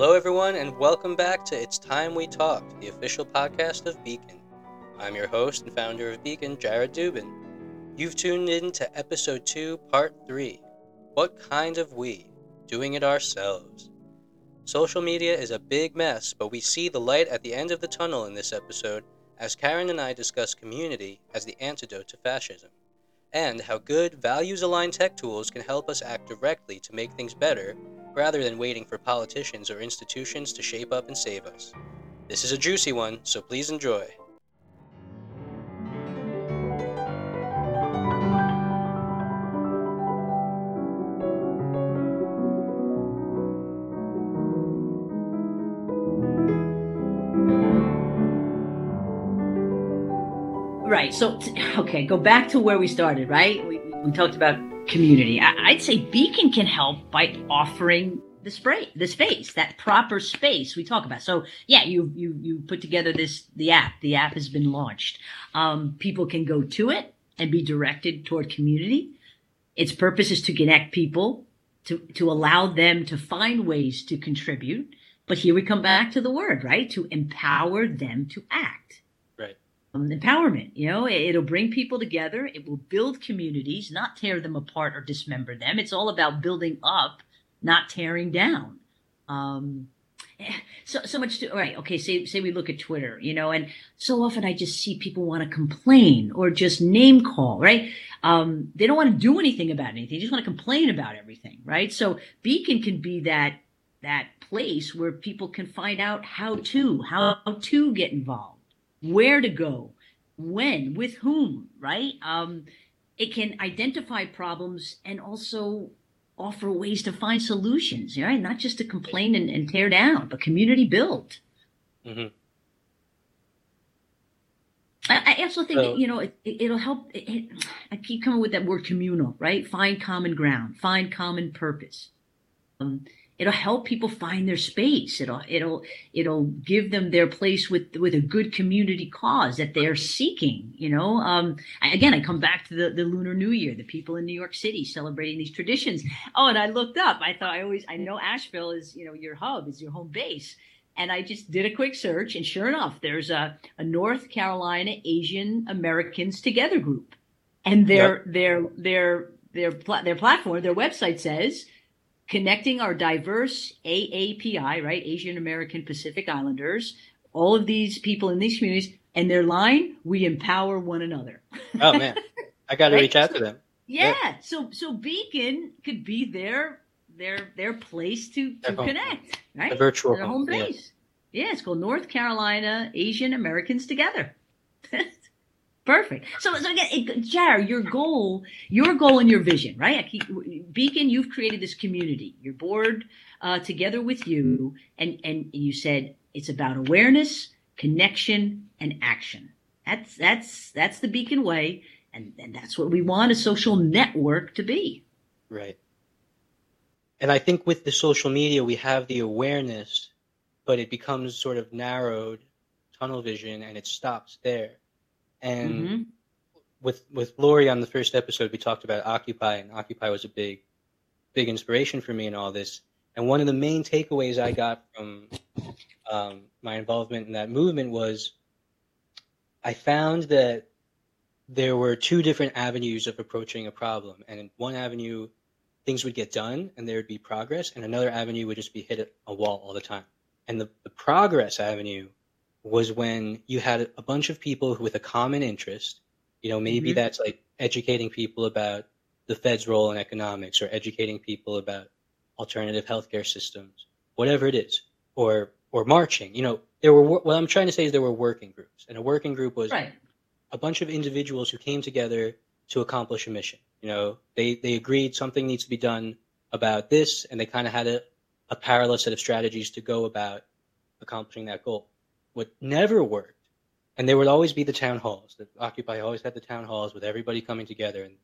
Hello, everyone, and welcome back to It's Time We Talked, the official podcast of Beacon. I'm your host and founder of Beacon, Jared Dubin. You've tuned in to episode 2, part 3 What Kind of We? Doing It Ourselves. Social media is a big mess, but we see the light at the end of the tunnel in this episode as Karen and I discuss community as the antidote to fascism, and how good, values aligned tech tools can help us act directly to make things better rather than waiting for politicians or institutions to shape up and save us. This is a juicy one, so please enjoy. Right. So, okay, go back to where we started, right? We, we talked about community. I, would say Beacon can help by offering the spray, the space, that proper space we talk about. So, yeah, you you you put together this the app. The app has been launched. Um, people can go to it and be directed toward community. Its purpose is to connect people, to to allow them to find ways to contribute. But here we come back to the word, right? To empower them to act um, empowerment. You know, it, will bring people together. It will build communities, not tear them apart or dismember them. It's all about building up, not tearing down. Um, eh, so so much to right okay say say we look at twitter you know and so often i just see people want to complain or just name call right um, they don't want to do anything about anything they just want to complain about everything right so beacon can be that that place where people can find out how to how to get involved where to go, when, with whom, right? Um, it can identify problems and also offer ways to find solutions, right? Not just to complain and, and tear down, but community build. Mm-hmm. I, I, also think so, that, you know it, will it, help. It, I keep coming with that word communal, right? Find common ground, find common purpose. Um, it'll help people find their space. It'll it'll it'll give them their place with with a good community cause that they're seeking. You know, um, I, again, I come back to the the Lunar New Year, the people in New York City celebrating these traditions. Oh, and I looked up. I thought I always I know Asheville is you know your hub is your home base. And I just did a quick search, and sure enough, there's a, a North Carolina Asian Americans Together group, and their yep. their their their their platform, their website says connecting our diverse AAPI, right? Asian American Pacific Islanders, all of these people in these communities, and their line, we empower one another. oh man, I got to right? reach out to them. Yeah. yeah. So so Beacon could be their their their place to to connect, right? The virtual their home base. Yeah. yeah, it's called North Carolina Asian Americans Together. Perfect. So, so again, Jared, your goal, your goal and your vision, right? Keep, Beacon, you've created this community. Your board uh, together with you, and and you said it's about awareness, connection, and action. That's that's that's the Beacon way, and and that's what we want a social network to be. Right. And I think with the social media, we have the awareness, but it becomes sort of narrowed, tunnel vision, and it stops there and mm-hmm. with with Lori on the first episode, we talked about Occupy, and Occupy was a big big inspiration for me in all this. And one of the main takeaways I got from um, my involvement in that movement was I found that there were two different avenues of approaching a problem. And in one avenue, things would get done and there would be progress, and another avenue would just be hit a wall all the time. And the, the progress avenue was when you had a bunch of people with a common interest. You know, maybe mm-hmm. that's like educating people about the Fed's role in economics or educating people about alternative healthcare systems, whatever it is, or or marching. You know, there were what I'm trying to say is there were working groups, and a working group was right. a bunch of individuals who came together to accomplish a mission. You know, they they agreed something needs to be done about this, and they kind of had a, a parallel set of strategies to go about accomplishing that goal what never worked, and there would always be the town halls. That Occupy always had the town halls with everybody coming together, and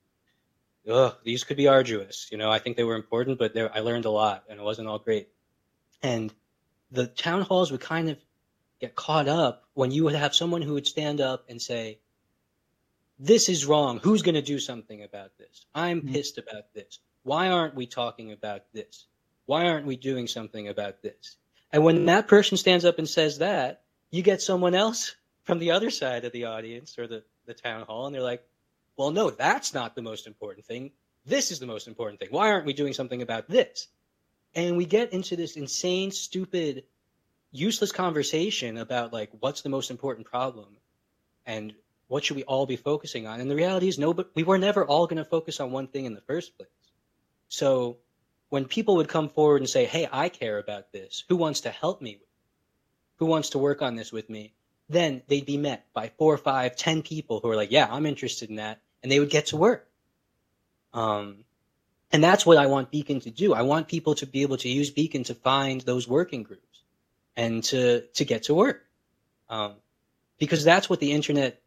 ugh, these could be arduous. You know, I think they were important, but I learned a lot, and it wasn't all great. And the town halls would kind of get caught up when you would have someone who would stand up and say, "This is wrong. Who's going to do something about this? I'm mm-hmm. pissed about this. Why aren't we talking about this? Why aren't we doing something about this?" And when that person stands up and says that, you get someone else from the other side of the audience or the, the town hall, and they're like, well, no, that's not the most important thing. This is the most important thing. Why aren't we doing something about this? And we get into this insane, stupid, useless conversation about like what's the most important problem and what should we all be focusing on? And the reality is, no, but we were never all going to focus on one thing in the first place. So when people would come forward and say, Hey, I care about this. Who wants to help me? Who wants to work on this with me? Then they'd be met by four, five, ten people who are like, Yeah, I'm interested in that. And they would get to work. Um, and that's what I want Beacon to do. I want people to be able to use Beacon to find those working groups and to, to get to work. Um, because that's what the internet,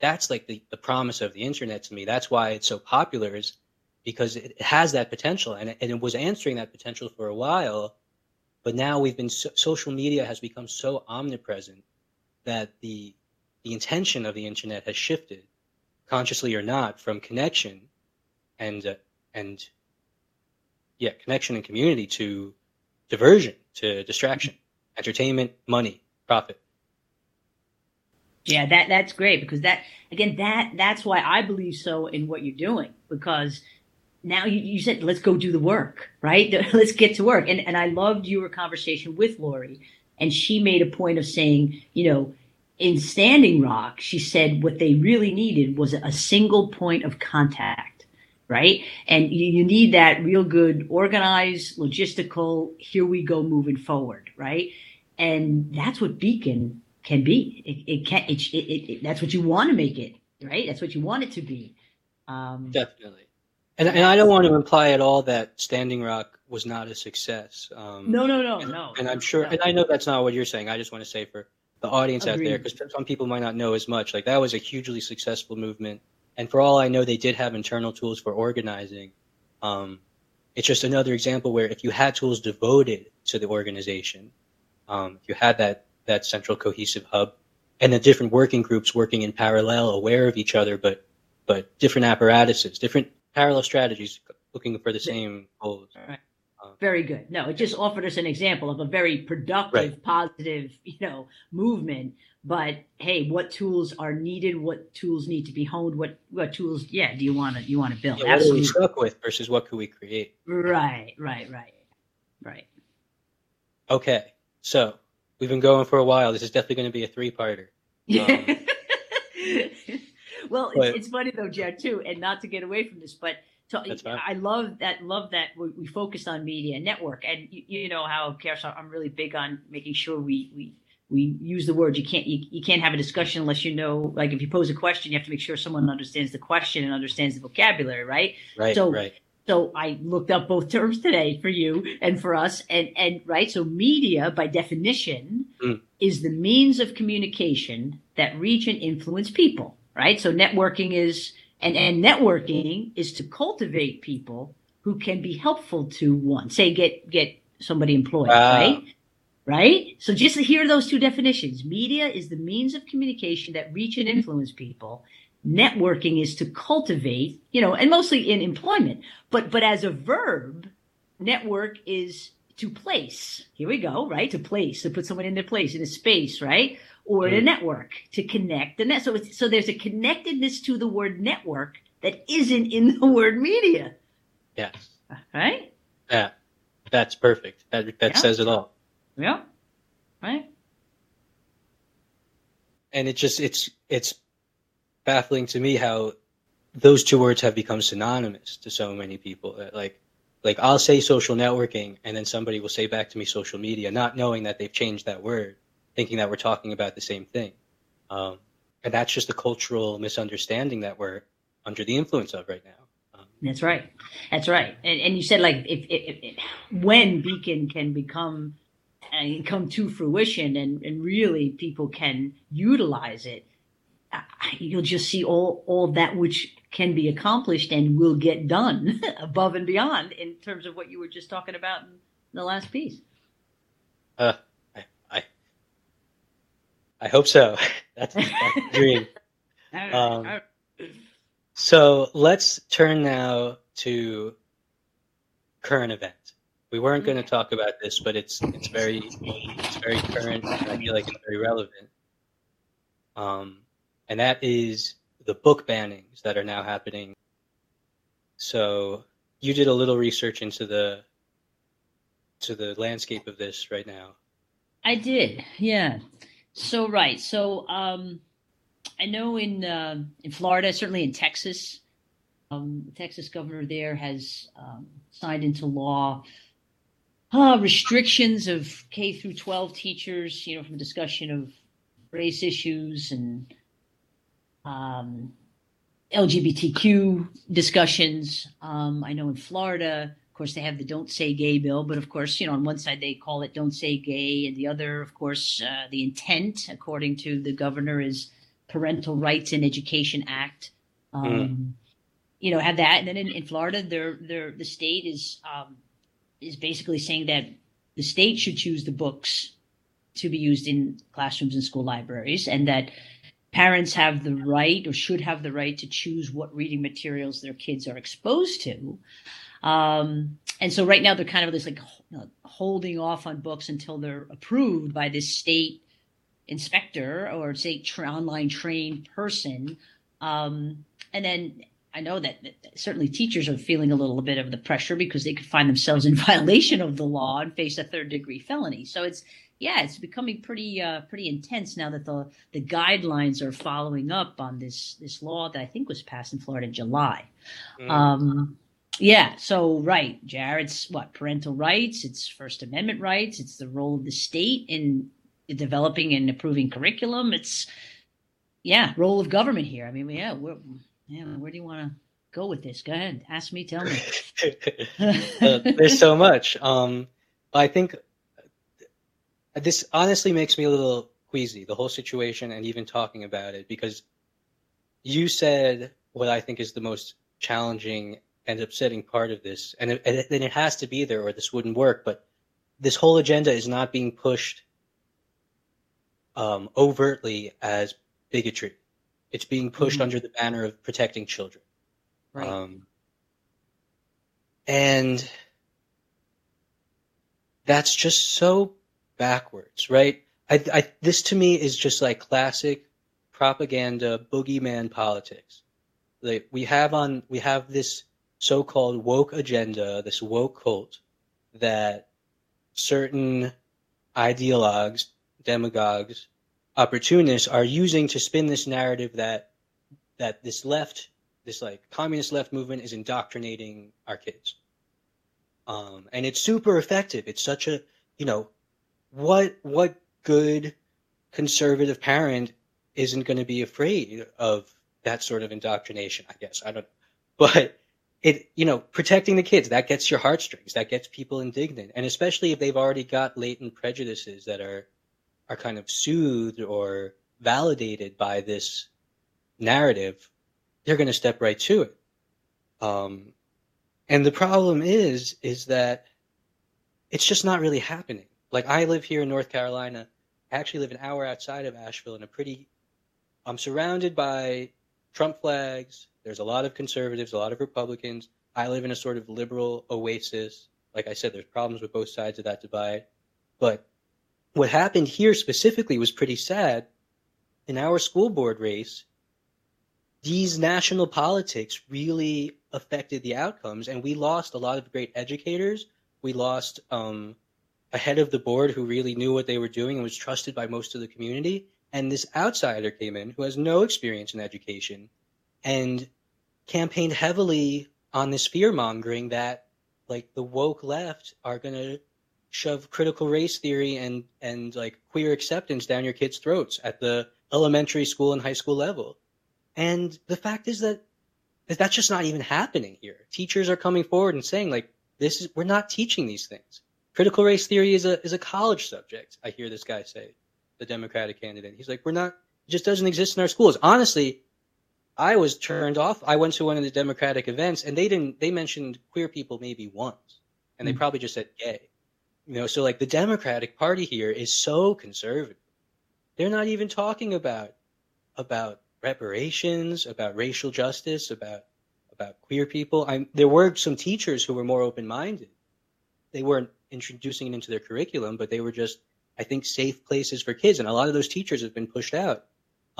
that's like the, the promise of the internet to me. That's why it's so popular is because it has that potential and it, and it was answering that potential for a while. But now we've been so, social media has become so omnipresent that the the intention of the internet has shifted, consciously or not, from connection and uh, and yeah, connection and community to diversion, to distraction, entertainment, money, profit. Yeah, that that's great because that again that that's why I believe so in what you're doing because now you, you said let's go do the work right? Let's get to work. And and i loved your conversation with lori. And she made a point of saying you know in standing rock she said what they really needed was a single point of contact right? And you, you need that real good organized logistical here we go moving forward right? And that's what beacon can be. It, it can it, it, it, that's what you want to make it right? That's what you want it to be. Um, definitely and, and I don't want to imply at all that Standing Rock was not a success. Um, no, no, no, and, no. And I'm sure, no. and I know that's not what you're saying. I just want to say for the audience Agreed. out there, because some people might not know as much. Like that was a hugely successful movement, and for all I know, they did have internal tools for organizing. Um, it's just another example where if you had tools devoted to the organization, um, if you had that that central cohesive hub, and the different working groups working in parallel, aware of each other, but but different apparatuses, different parallel strategies looking for the same goals. Right. Um, very good. No, it just offered us an example of a very productive, right. positive, you know, movement. But hey, what tools are needed? What tools need to be honed? What what tools? Yeah, do you want to you want to build? Yeah, what are we stuck with versus what could we create? Right, right, right, right. Okay, so we've been going for a while. This is definitely going to be a three-parter. Um, well, it's, it's, funny though, Jared, too, and not to get away from this, but to, I love that. Love that we, we focused on media network, and you, you know how, Karis, I'm really big on making sure we we we use the words. You can't you, you can't have a discussion unless you know. Like if you pose a question, you have to make sure someone understands the question and understands the vocabulary, right? Right. So, right. So I looked up both terms today for you and for us, and and right. So media, by definition, mm. is the means of communication that reach and influence people right? So networking is, and, and networking is to cultivate people who can be helpful to one, say get, get somebody employed, right? Right? So just to hear those two definitions. Media is the means of communication that reach and influence people. Networking is to cultivate, you know, and mostly in employment. But, but as a verb, network is to place. Here we go, right? To place, to put someone in their place, in a space, right? Or mm. a network to connect the net. So, so there's a connectedness to the word network that isn't in the word media. Yeah. Right? Yeah. That's perfect. That, that yeah. says it all. Yeah. Right. And it just, it's, it's baffling to me how those two words have become synonymous to so many people like, like I'll say social networking and then somebody will say back to me social media, not knowing that they've changed that word thinking that we're talking about the same thing. Um, and that's just a cultural misunderstanding that we're under the influence of right now. Um, that's right. That's right. And, and you said like if, if, if, when Beacon can become and come to fruition and, and really people can utilize it, you'll just see all, all that which can be accomplished and will get done above and beyond in terms of what you were just talking about in the last piece. Uh, I hope so. That's, that's the dream. Um, so let's turn now to current events. We weren't going to talk about this, but it's it's very it's very current, and I feel like it's very relevant. Um, and that is the book bannings that are now happening. So you did a little research into the to the landscape of this right now. I did, yeah. So right, so um, I know in uh, in Florida, certainly in Texas, um, the Texas governor there has um, signed into law uh, restrictions of K through 12 teachers, you know, from discussion of race issues and um, LGBTQ discussions. Um, I know in Florida, course, they have the Don't Say Gay bill, but of course, you know, on one side they call it Don't Say Gay, and the other, of course, uh, the intent, according to the governor, is Parental Rights and Education Act. Um, mm. You know, have that, and then in, in Florida, they're, they're, the state is um, is basically saying that the state should choose the books to be used in classrooms and school libraries, and that parents have the right or should have the right to choose what reading materials their kids are exposed to. Um, and so right now they're kind of just like holding off on books until they're approved by this state inspector or say tra- online trained person. Um, and then I know that, that, certainly teachers are feeling a little bit of the pressure because they could find themselves in violation of the law and face a third degree felony. So it's yeah, it's becoming pretty uh, pretty intense now that the the guidelines are following up on this this law that I think was passed in Florida in July. Mm. Um, yeah, so right, Jared's what parental rights, it's First Amendment rights, it's the role of the state in developing and approving curriculum. It's yeah, role of government here. I mean, yeah, we're yeah, where do you want to go with this? Go ahead, ask me, tell me. uh, there's so much. Um, I think this honestly makes me a little queasy, the whole situation, and even talking about it, because you said what I think is the most challenging and upsetting part of this, and it, and it has to be there, or this wouldn't work. But this whole agenda is not being pushed um, overtly as bigotry. It's being pushed mm-hmm. under the banner of protecting children. Right. Um, and that's just so backwards, right? I, I, this to me is just like classic propaganda, boogeyman politics. Like we have on, we have this so-called woke agenda, this woke cult that certain ideologues, demagogues, opportunists are using to spin this narrative that that this left, this like communist left movement is indoctrinating our kids. Um, and it's super effective. It's such a, you know, what what good conservative parent isn't going to be afraid of that sort of indoctrination? I guess I don't, but it you know protecting the kids that gets your heartstrings, that gets people indignant, and especially if they've already got latent prejudices that are are kind of soothed or validated by this narrative, they're going to step right to it. Um, and the problem is, is that it's just not really happening. Like I live here in North Carolina. I actually live an hour outside of Asheville in a pretty, I'm surrounded by Trump flags. There's a lot of conservatives, a lot of Republicans. I live in a sort of liberal oasis. Like I said, there's problems with both sides of that divide. But what happened here specifically was pretty sad. In our school board race, these national politics really affected the outcomes, and we lost a lot of great educators. We lost um, a head of the board who really knew what they were doing and was trusted by most of the community. And this outsider came in who has no experience in education and campaigned heavily on this fear mongering that like the woke left are going to shove critical race theory and and like queer acceptance down your kids' throats at the elementary school and high school level. And the fact is that, that that's just not even happening here. Teachers are coming forward and saying like this is we're not teaching these things. Critical race theory is a is a college subject. I hear this guy say, the Democratic candidate. He's like, we're not. It just doesn't exist in our schools. Honestly, I was turned off. I went to one of the Democratic events, and they didn't. They mentioned queer people maybe once, and they mm. probably just said gay. You know, so like the Democratic Party here is so conservative. They're not even talking about about reparations, about racial justice, about about queer people. I'm, there were some teachers who were more open minded, they weren't introducing it into their curriculum, but they were just, I think, safe places for kids. And a lot of those teachers have been pushed out.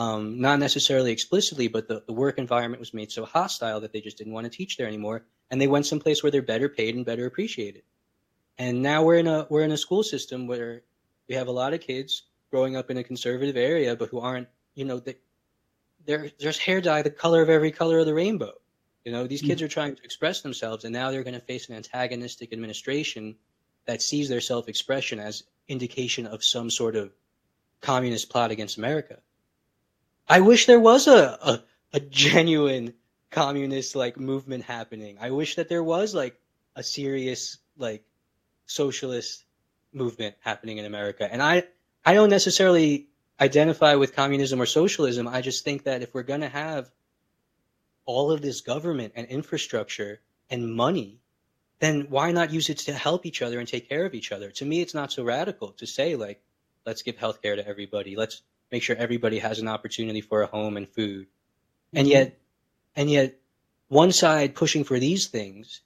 Um, not necessarily explicitly, but the, the work environment was made so hostile that they just didn't want to teach there anymore. And they went someplace where they're better paid and better appreciated. And now we're in a we're in a school system where we have a lot of kids growing up in a conservative area, but who aren't, you know, they, they're, there's hair dye the color of every color of the rainbow. You know, these kids mm. are trying to express themselves, and now they're going to face an antagonistic administration that sees their self expression as indication of some sort of communist plot against America. I wish there was a, a, a genuine communist like movement happening. I wish that there was like a serious like socialist movement happening in America. And I I don't necessarily identify with communism or socialism. I just think that if we're going to have all of this government and infrastructure and money, then why not use it to help each other and take care of each other? To me, it's not so radical to say, like, let's give health care to everybody. Let's make sure everybody has an opportunity for a home and food. And mm-hmm. yet, and yet, one side pushing for these things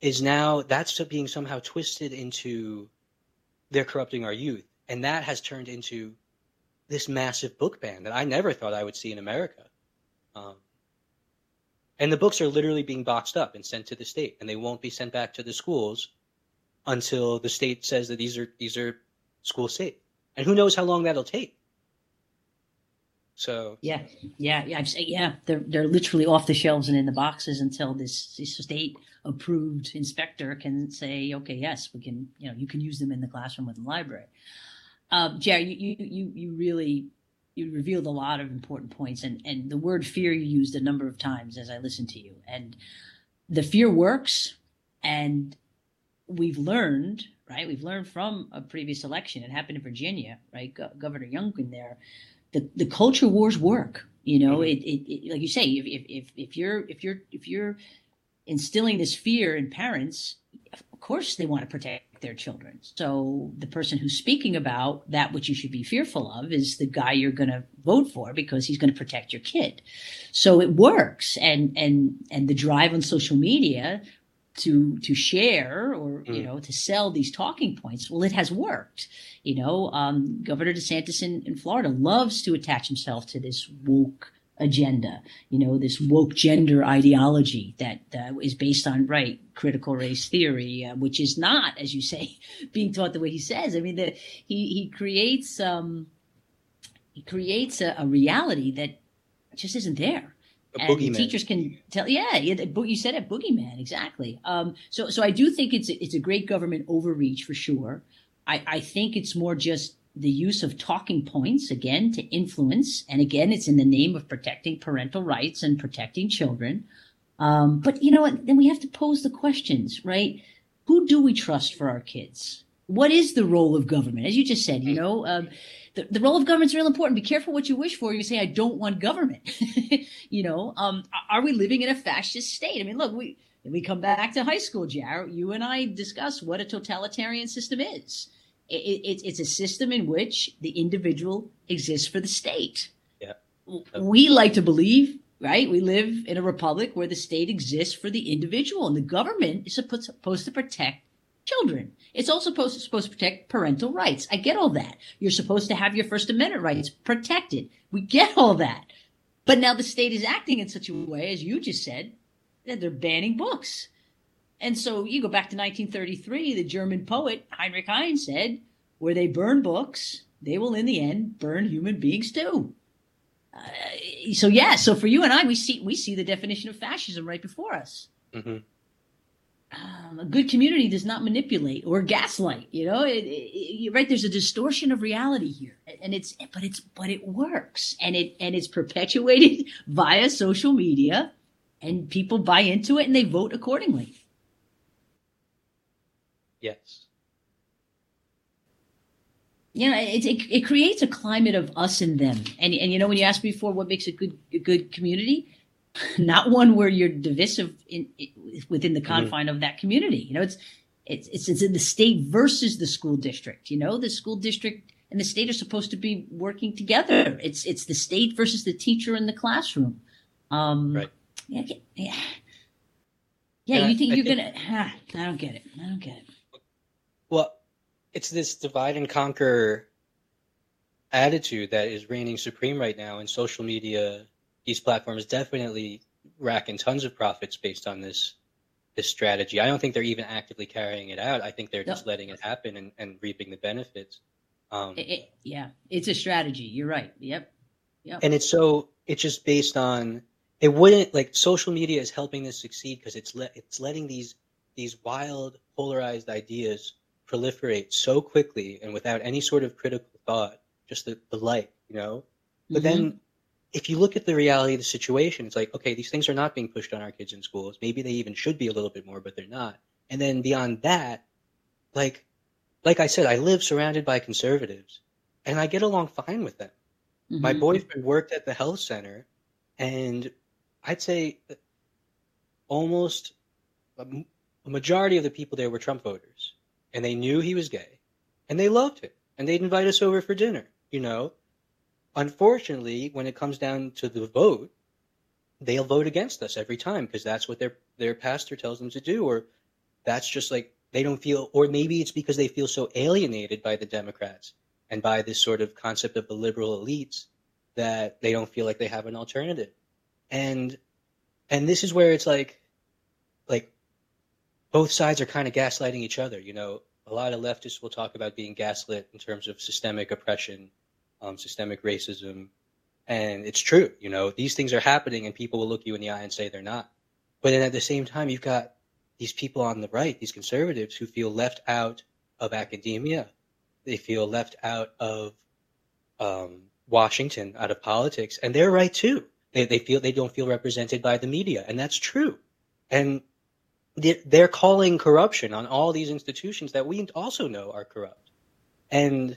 is now that's being somehow twisted into they're corrupting our youth. And that has turned into this massive book ban that I never thought I would see in America. Um, and the books are literally being boxed up and sent to the state, and they won't be sent back to the schools until the state says that these are these are school safe. And who knows how long that'll take. So yeah, yeah, yeah. yeah, they're they're literally off the shelves and in the boxes until this, this state approved inspector can say, okay, yes, we can. You know, you can use them in the classroom within the library. Uh, Jerry, you, you you really you revealed a lot of important points, and and the word fear you used a number of times as I listened to you, and the fear works, and we've learned right. We've learned from a previous election. It happened in Virginia, right? Go- Governor Youngkin there. The the culture wars work. You know, mm-hmm. it, it, it, like you say, if, if if you're if you're if you're instilling this fear in parents, of course they want to protect their children. So the person who's speaking about that which you should be fearful of is the guy you're going to vote for because he's going to protect your kid. So it works. And, and, and the drive on social media to to share or mm. you know to sell these talking points well it has worked you know um, governor desantis in, in florida loves to attach himself to this woke agenda, you know, this woke gender ideology that uh, is based on, right, critical race theory, uh, which is not, as you say, being taught the way he says. I mean, the, he, he creates, um, he creates a, a reality that just isn't there. A and teachers can tell, yeah, you said it, boogeyman, exactly. Um, so, so I do think it's it's a great government overreach for sure. I, I think it's more just the use of talking points again to influence and again it's in the name of protecting parental rights and protecting children. Um, but you know what? Then we have to pose the questions right? Who do we trust for our kids? What is the role of government? As you just said you know um, the, the role of government is real important be careful what you wish for you say i don't want government you know um, are we living in a fascist state i mean look we we come back to high school Jared. you and i discuss what a totalitarian system is it, it, it's a system in which the individual exists for the state. Yeah. We like to believe, right? We live in a republic where the state exists for the individual, and the government is supposed to protect children. It's also supposed to, supposed to protect parental rights. I get all that. You're supposed to have your First Amendment rights protected. We get all that. But now the state is acting in such a way, as you just said, that they're banning books. And so you go back to 1933, the German poet Heinrich Heine said, where they burn books, they will in the end burn human beings too. Uh, so yeah, so for you and I, we see we see the definition of fascism right before us. Mm-hmm. Um, a good community does not manipulate or gaslight. You know, it, it, right? There's a distortion of reality here, and it's but it's but it works, and it and it's perpetuated via social media, and people buy into it and they vote accordingly. Yes. You know, it, it, it creates a climate of us and them. And, and you know, when you asked before what makes a good, a good community, not one where you're divisive in, within the confine mm-hmm. of that community. You know, it's, it's, it's, it's in the state versus the school district. You know, the school district and the state are supposed to be working together. It's, it's the state versus the teacher in the classroom. Um, right. Yeah. Yeah. yeah you think I you're think, gonna? I don't get it. I don't get it. Well, it's this divide and conquer attitude that is reigning supreme right now in social media. These platforms definitely racking tons of profits based on this this strategy. I don't think they're even actively carrying it out. I think they're just no. letting it happen and, and reaping the benefits. Um, it, it, yeah, it's a strategy. You're right. Yep. Yep. And it's so it's just based on it wouldn't like social media is helping this succeed because it's let it's letting these these wild polarized ideas proliferate so quickly and without any sort of critical thought, just the, the light, you know. But mm-hmm. then if you look at the reality of the situation, it's like, okay, these things are not being pushed on our kids in schools. Maybe they even should be a little bit more, but they're not. And then beyond that, like, like I said, I live surrounded by conservatives and I get along fine with them. Mm-hmm. My boyfriend worked at the health center and I'd say almost a, a majority of the people there were Trump voters and they knew he was gay and they loved him and they'd invite us over for dinner, you know, Unfortunately, when it comes down to the vote, they'll vote against us every time because that's what their their pastor tells them to do, or that's just like they don't feel, or maybe it's because they feel so alienated by the Democrats and by this sort of concept of the liberal elites that they don't feel like they have an alternative. And and this is where it's like like both sides are kind of gaslighting each other. You know, a lot of leftists will talk about being gaslit in terms of systemic oppression um, systemic racism. And it's true, you know, these things are happening and people will look you in the eye and say they're not. But then at the same time, you've got these people on the right, these conservatives who feel left out of academia. They feel left out of um, Washington, out of politics, and they're right too. They, they feel they don't feel represented by the media, and that's true. And they're calling corruption on all these institutions that we also know are corrupt. And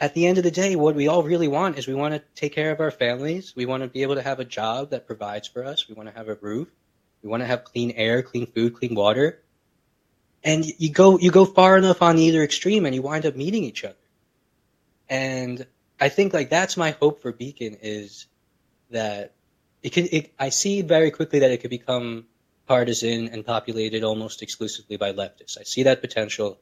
at the end of the day, what we all really want is we want to take care of our families. We want to be able to have a job that provides for us. We want to have a roof. We want to have clean air, clean food, clean water. And you go you go far enough on either extreme and you wind up meeting each other. And I think like that's my hope for Beacon is that it can it, I see very quickly that it could become partisan and populated almost exclusively by leftists. I see that potential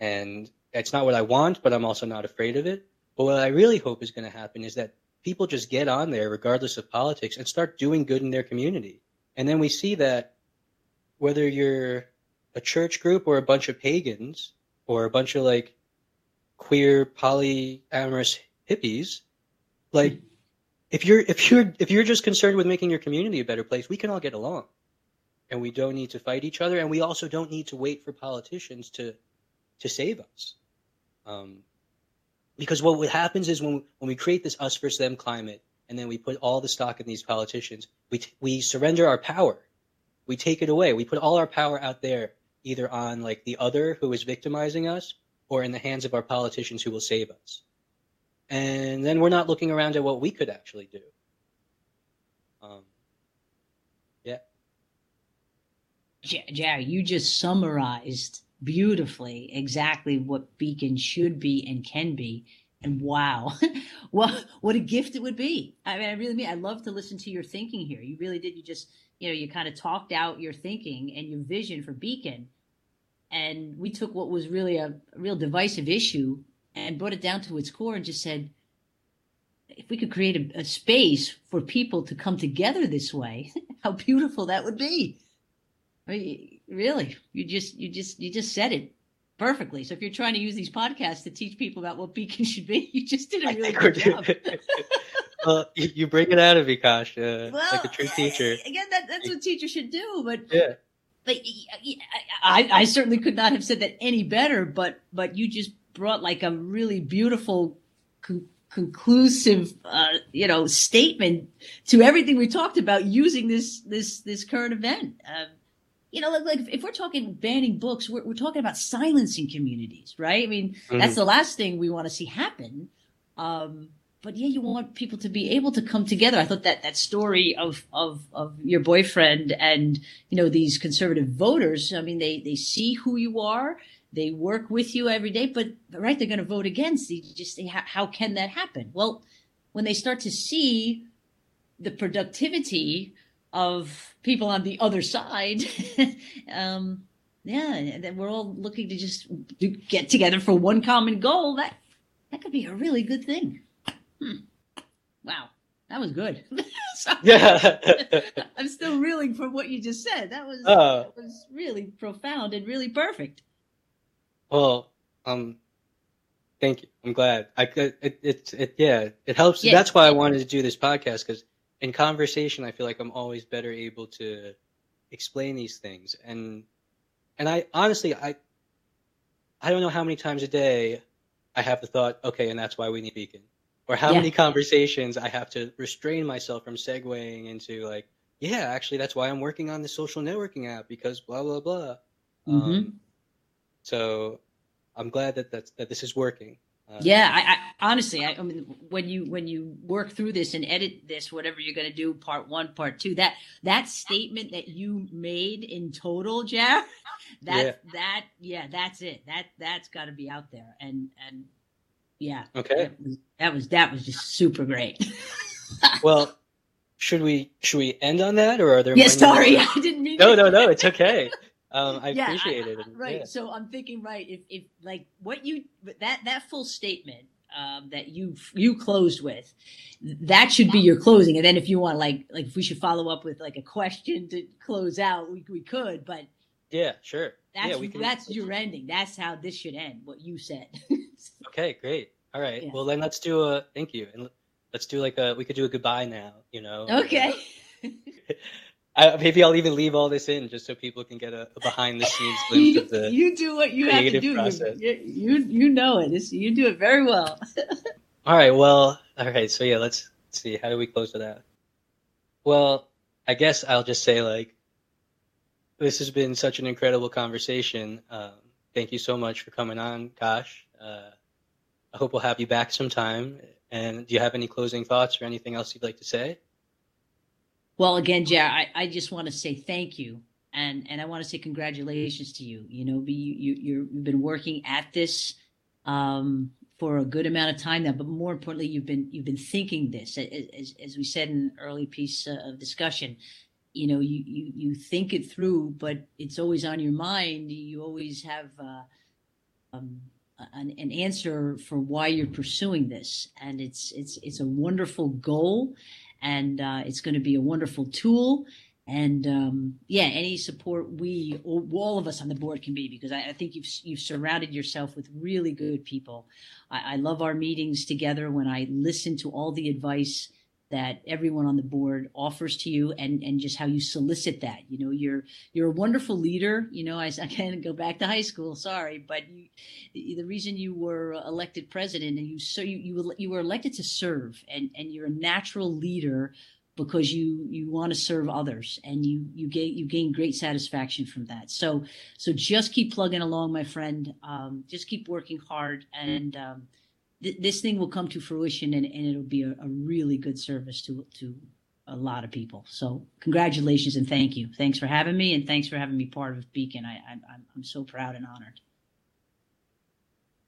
and it's not what I want, but I'm also not afraid of it. But what I really hope is going to happen is that people just get on there, regardless of politics, and start doing good in their community. And then we see that whether you're a church group or a bunch of pagans or a bunch of like queer polyamorous hippies, like if you're if you're if you're just concerned with making your community a better place, we can all get along. And we don't need to fight each other and we also don't need to wait for politicians to to save us. Um, because what happens is when when we create this us versus them climate, and then we put all the stock in these politicians, we t- we surrender our power, we take it away, we put all our power out there, either on like the other who is victimizing us, or in the hands of our politicians who will save us, and then we're not looking around at what we could actually do. Um, yeah. Jerry, you just summarized beautifully exactly what Beacon should be and can be. And wow, what what a gift it would be. I mean, I really mean I love to listen to your thinking here. You really did. You just you know you kind of talked out your thinking and your vision for Beacon, and we took what was really a, a real divisive issue and brought it down to its core and just said, if we could create a, a space for people to come together this way, how beautiful that would be. I mean, really, you just you just you just said it perfectly. So if you're trying to use these podcasts to teach people about what Beacon should be, you just did a really good job. well, you, bring it out of uh, well, like a true teacher. Again, that, that's what teachers should do. But yeah. But I, I certainly could not have said that any better. But but you just brought like a really beautiful con- conclusive uh, you know statement to everything we talked about using this this this current event um, you know, like, like if we're talking banning books, we're, we're talking about silencing communities, right? I mean, mm-hmm. that's the last thing we want to see happen. Um, but yeah, you want people to be able to come together. I thought that that story of of of your boyfriend and you know these conservative voters. I mean, they they see who you are, they work with you every day, but right, they're going to vote against. You just how, how can that happen? Well, when they start to see the productivity of people on the other side, um, yeah, that we're all looking to just get together for one common goal. That that could be a really good thing. Hmm. Wow, that was good. yeah, I'm still reeling from what you just said. That was uh, that was really profound and really perfect. Well, um, thank you. I'm glad. I could. It, it, it yeah. It helps. Yeah. That's why I wanted to do this podcast because in conversation, I feel like I'm always better able to explain these things and and I honestly I I don't know how many times a day I have the thought, okay, and that's why we need Beacon. Or how yeah. many conversations I have to restrain myself from segueing into like, yeah, actually that's why I'm working on the social networking app because blah blah blah. Mm-hmm. Um, so I'm glad that that's, that this is working. Uh, yeah, I, I honestly, I, I, mean, when you when you work through this and edit this, whatever you're going to do, part one, part two, that that statement that you made in total, Jeff, that yeah. that yeah, that's it. That that's got to be out there, and and yeah, okay, that was, that was that was just super great. well, should we should we end on that, or are there? Yeah, sorry, I didn't mean. No, no, no, it's okay. Um, I yeah, appreciate I, it. right. Yeah. So I'm thinking, right, if, if like what you that that full statement um, that you you closed with, that should be your closing. And then if you want, like, like if we should follow up with like a question to close out, we we could. But yeah, sure. That's yeah, we can, that's your ending. That's how this should end. What you said. okay, great. All right. Yeah. Well, then let's do a thank you and let's do like a we could do a goodbye now. You know. Okay. I, maybe I'll even leave all this in just so people can get a, a behind the scenes glimpse of the. You do what you have to do. You, you, you know it. It's, you do it very well. all right. Well. All right. So yeah, let's, let's see. How do we close with that? Well, I guess I'll just say like, this has been such an incredible conversation. Um, thank you so much for coming on, Kosch. Uh, I hope we'll have you back sometime. And do you have any closing thoughts or anything else you'd like to say? Well, again, Jared, I, I just want to say thank you. And, and I want to say congratulations to you. You know, you, you have been working at this um, for a good amount of time now, but more importantly, you've been you've been thinking this. As, as we said in an early piece uh, of discussion, you know, you, you you think it through, but it's always on your mind. You always have uh, um, an, an, answer for why you're pursuing this, and it's it's it's a wonderful goal and uh, it's going to be a wonderful tool. And um, yeah, any support we, all of us on the board can be, because I, I think you've you've surrounded yourself with really good people. I, I love our meetings together when I listen to all the advice that everyone on the board offers to you and and just how you solicit that you know you're you're a wonderful leader you know i, I can't go back to high school sorry but you, the reason you were elected president and you so you, you you were elected to serve and and you're a natural leader because you you want to serve others and you you gain you gain great satisfaction from that. So so just keep plugging along my friend. Um, just keep working hard and um, th- this thing will come to fruition and, and it'll be a, a, really good service to to a lot of people. So congratulations and thank you. Thanks for having me and thanks for having me part of Beacon. I, I I'm I'm so proud and honored.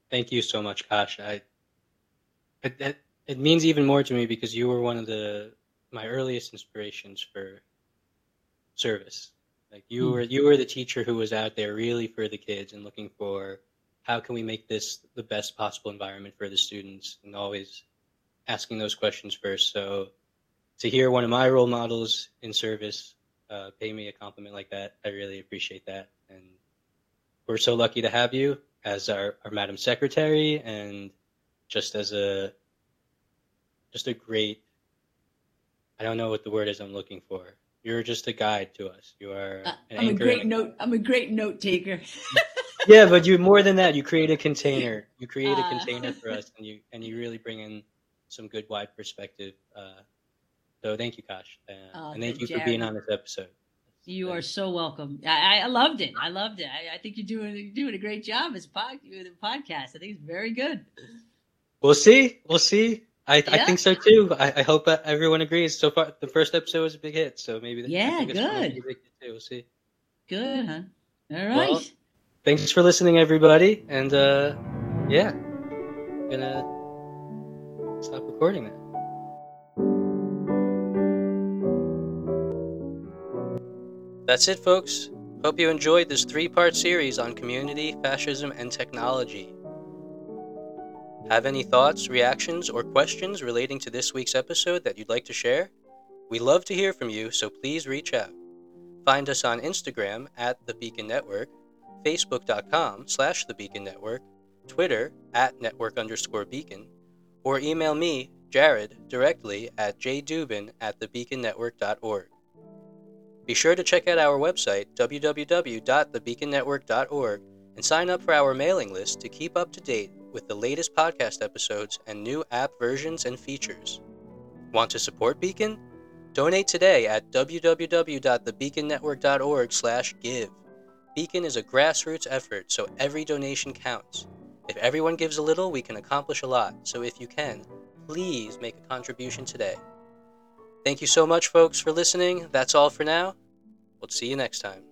Thank you so much, Kosch. I it, it, it means even more to me because you were one of the my earliest inspirations for service. Like you mm. were you were the teacher who was out there really for the kids and looking for how can we make this the best possible environment for the students? And always asking those questions first. So to hear one of my role models in service uh, pay me a compliment like that i really appreciate that. And we're so lucky to have you as our, our madam secretary and just as a just a great i don't know what the word is i'm looking for. You're just a guide to us. You are uh, i'm a great note i'm a great note taker yeah, but you more than that. You create a container. You create a uh. container for us, and you and you really bring in some good wide perspective. Uh, so thank you, Kosch, uh, oh, and thank you Jared. for being on this episode. You are so welcome. I, I loved it. I loved it. I, I, think you're doing you're doing a great job as a pod, podcast. I think it's very good. We'll see. We'll see. I, yeah. I think so too. I, I hope everyone agrees. So far, the first episode was a big hit. So maybe the, yeah, good. We'll see. Good, huh? All right. Well, thanks for listening, everybody. And uh, yeah, I'm gonna stop recording now. That's it, folks. Hope you enjoyed this three part series on community, fascism, and technology. Have any thoughts, reactions, or questions relating to this week's episode that you'd like to share? We love to hear from you, so please reach out. Find us on Instagram at The Beacon Network, Facebook.com slash The Beacon Network, Twitter at Network underscore Beacon, or email me, Jared, directly at jdubin at thebeaconnetwork.org. Be sure to check out our website, www.thebeaconnetwork.org, and sign up for our mailing list to keep up to date with the latest podcast episodes and new app versions and features. Want to support Beacon? Donate today at www.thebeaconnetwork.org/give. Beacon is a grassroots effort, so every donation counts. If everyone gives a little, we can accomplish a lot. So if you can, please make a contribution today. Thank you so much, folks, for listening. That's all for now. We'll see you next time.